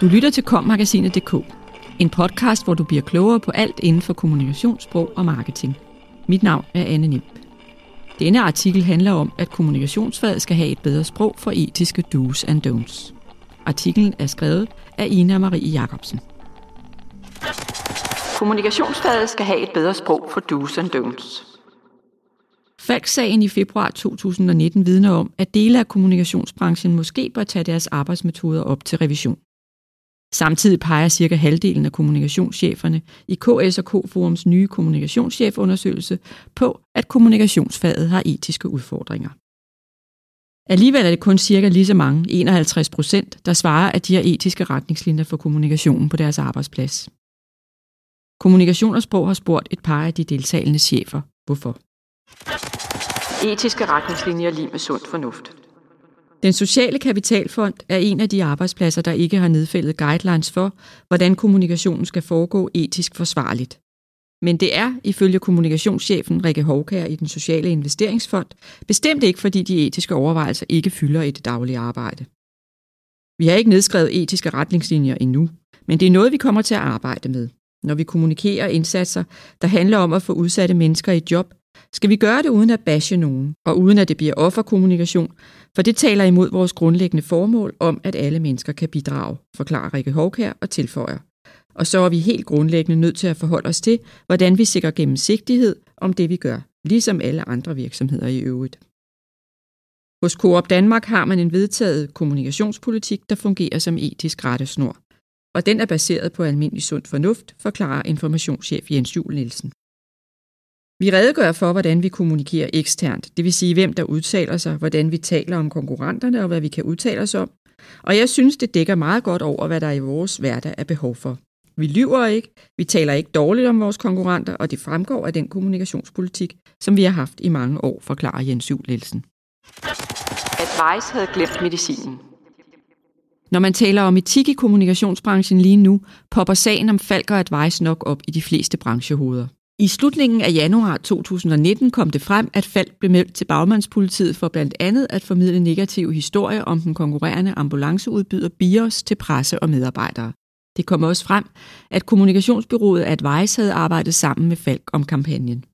Du lytter til kommagasinet.dk, en podcast, hvor du bliver klogere på alt inden for kommunikationssprog og marketing. Mit navn er Anne Nim. Denne artikel handler om, at kommunikationsfaget skal have et bedre sprog for etiske do's and don'ts. Artiklen er skrevet af Ina Marie Jacobsen. Kommunikationsfaget skal have et bedre sprog for do's and don'ts. Falk-sagen i februar 2019 vidner om, at dele af kommunikationsbranchen måske bør tage deres arbejdsmetoder op til revision. Samtidig peger cirka halvdelen af kommunikationscheferne i KS og K-forums nye kommunikationschefundersøgelse på, at kommunikationsfaget har etiske udfordringer. Alligevel er det kun cirka lige så mange, 51 procent, der svarer, at de har etiske retningslinjer for kommunikationen på deres arbejdsplads. Kommunikation og Sprog har spurgt et par af de deltagende chefer, hvorfor. Etiske retningslinjer lige med sund fornuft. Den Sociale Kapitalfond er en af de arbejdspladser, der ikke har nedfældet guidelines for, hvordan kommunikationen skal foregå etisk forsvarligt. Men det er, ifølge kommunikationschefen Rikke Hovkær i den Sociale Investeringsfond, bestemt ikke fordi de etiske overvejelser ikke fylder i det daglige arbejde. Vi har ikke nedskrevet etiske retningslinjer endnu, men det er noget, vi kommer til at arbejde med. Når vi kommunikerer indsatser, der handler om at få udsatte mennesker i job, skal vi gøre det uden at bashe nogen, og uden at det bliver offerkommunikation, for det taler imod vores grundlæggende formål om, at alle mennesker kan bidrage, forklarer Rikke Hovkær og tilføjer. Og så er vi helt grundlæggende nødt til at forholde os til, hvordan vi sikrer gennemsigtighed om det, vi gør, ligesom alle andre virksomheder i øvrigt. Hos Coop Danmark har man en vedtaget kommunikationspolitik, der fungerer som etisk rettesnor. Og den er baseret på almindelig sund fornuft, forklarer informationschef Jens Jul Nielsen. Vi redegør for, hvordan vi kommunikerer eksternt, det vil sige, hvem der udtaler sig, hvordan vi taler om konkurrenterne og hvad vi kan udtale os om. Og jeg synes, det dækker meget godt over, hvad der i vores hverdag er behov for. Vi lyver ikke, vi taler ikke dårligt om vores konkurrenter, og det fremgår af den kommunikationspolitik, som vi har haft i mange år, forklarer Jens Jul Nielsen. Advice havde glemt medicinen. Når man taler om etik i kommunikationsbranchen lige nu, popper sagen om Falk og Advice nok op i de fleste branchehoveder. I slutningen af januar 2019 kom det frem, at Falk blev meldt til bagmandspolitiet for blandt andet at formidle negative historier om den konkurrerende ambulanceudbyder BIOS til presse og medarbejdere. Det kom også frem, at kommunikationsbyrået Advice havde arbejdet sammen med Falk om kampagnen.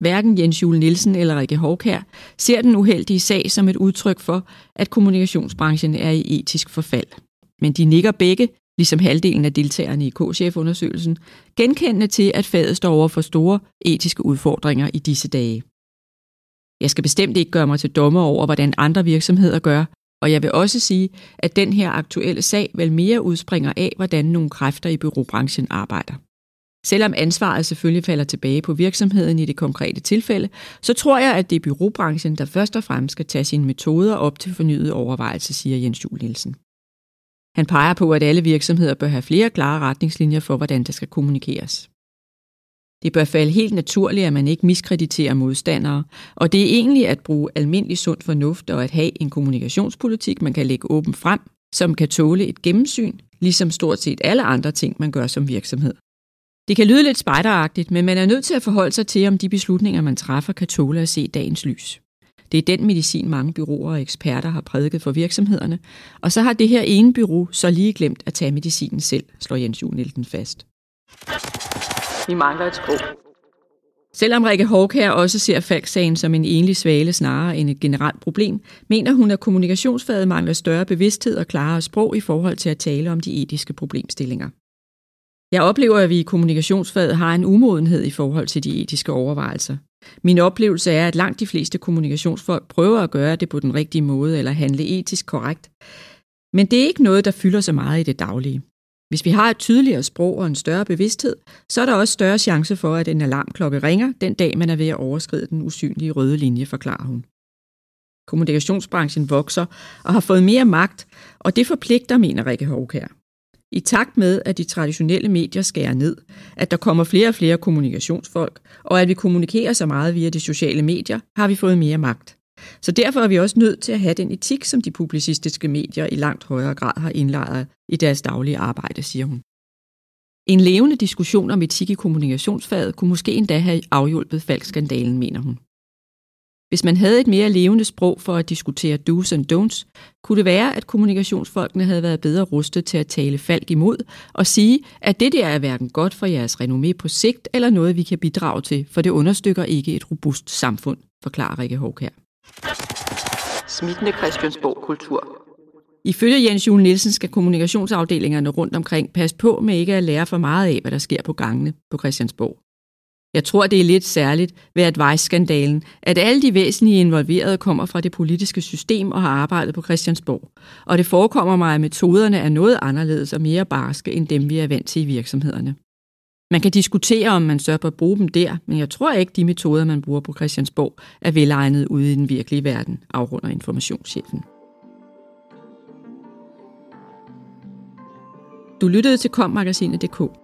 Hverken Jens Jule Nielsen eller Rikke Hovkær ser den uheldige sag som et udtryk for, at kommunikationsbranchen er i etisk forfald. Men de nikker begge ligesom halvdelen af deltagerne i K-chefundersøgelsen, genkendende til, at faget står over for store etiske udfordringer i disse dage. Jeg skal bestemt ikke gøre mig til dommer over, hvordan andre virksomheder gør, og jeg vil også sige, at den her aktuelle sag vel mere udspringer af, hvordan nogle kræfter i byråbranchen arbejder. Selvom ansvaret selvfølgelig falder tilbage på virksomheden i det konkrete tilfælde, så tror jeg, at det er byråbranchen, der først og fremmest skal tage sine metoder op til fornyet overvejelse, siger Jens Jul Nielsen. Han peger på, at alle virksomheder bør have flere klare retningslinjer for, hvordan der skal kommunikeres. Det bør falde helt naturligt, at man ikke miskrediterer modstandere, og det er egentlig at bruge almindelig sund fornuft og at have en kommunikationspolitik, man kan lægge åben frem, som kan tåle et gennemsyn, ligesom stort set alle andre ting, man gør som virksomhed. Det kan lyde lidt spejderagtigt, men man er nødt til at forholde sig til, om de beslutninger, man træffer, kan tåle at se dagens lys. Det er den medicin, mange byråer og eksperter har prædiket for virksomhederne, og så har det her ene bureau så lige glemt at tage medicinen selv, slår Jens Jul Nielsen fast. Vi mangler et sprog. Selvom Rikke her også ser Falk-sagen som en enlig svale snarere end et generelt problem, mener hun, at kommunikationsfaget mangler større bevidsthed og klarere sprog i forhold til at tale om de etiske problemstillinger. Jeg oplever, at vi i kommunikationsfaget har en umodenhed i forhold til de etiske overvejelser. Min oplevelse er, at langt de fleste kommunikationsfolk prøver at gøre det på den rigtige måde eller handle etisk korrekt. Men det er ikke noget, der fylder så meget i det daglige. Hvis vi har et tydeligere sprog og en større bevidsthed, så er der også større chance for, at en alarmklokke ringer den dag, man er ved at overskride den usynlige røde linje, forklarer hun. Kommunikationsbranchen vokser og har fået mere magt, og det forpligter, mener Rikke Hovkær. I takt med, at de traditionelle medier skærer ned, at der kommer flere og flere kommunikationsfolk, og at vi kommunikerer så meget via de sociale medier, har vi fået mere magt. Så derfor er vi også nødt til at have den etik, som de publicistiske medier i langt højere grad har indlejret i deres daglige arbejde, siger hun. En levende diskussion om etik i kommunikationsfaget kunne måske endda have afhjulpet falskskandalen, mener hun. Hvis man havde et mere levende sprog for at diskutere do's and don'ts, kunne det være, at kommunikationsfolkene havde været bedre rustet til at tale falk imod og sige, at det der er hverken godt for jeres renommé på sigt eller noget, vi kan bidrage til, for det understøtter ikke et robust samfund, forklarer Rikke her. Smittende Christiansborg-kultur. Ifølge Jens Jule Nielsen skal kommunikationsafdelingerne rundt omkring passe på med ikke at lære for meget af, hvad der sker på gangene på Christiansborg. Jeg tror, det er lidt særligt ved advice-skandalen, at alle de væsentlige involverede kommer fra det politiske system og har arbejdet på Christiansborg. Og det forekommer mig, at metoderne er noget anderledes og mere barske end dem, vi er vant til i virksomhederne. Man kan diskutere, om man sørger på at bruge dem der, men jeg tror ikke, de metoder, man bruger på Christiansborg, er velegnede ude i den virkelige verden, afrunder informationschefen. Du lyttede til kommagasinet.dk,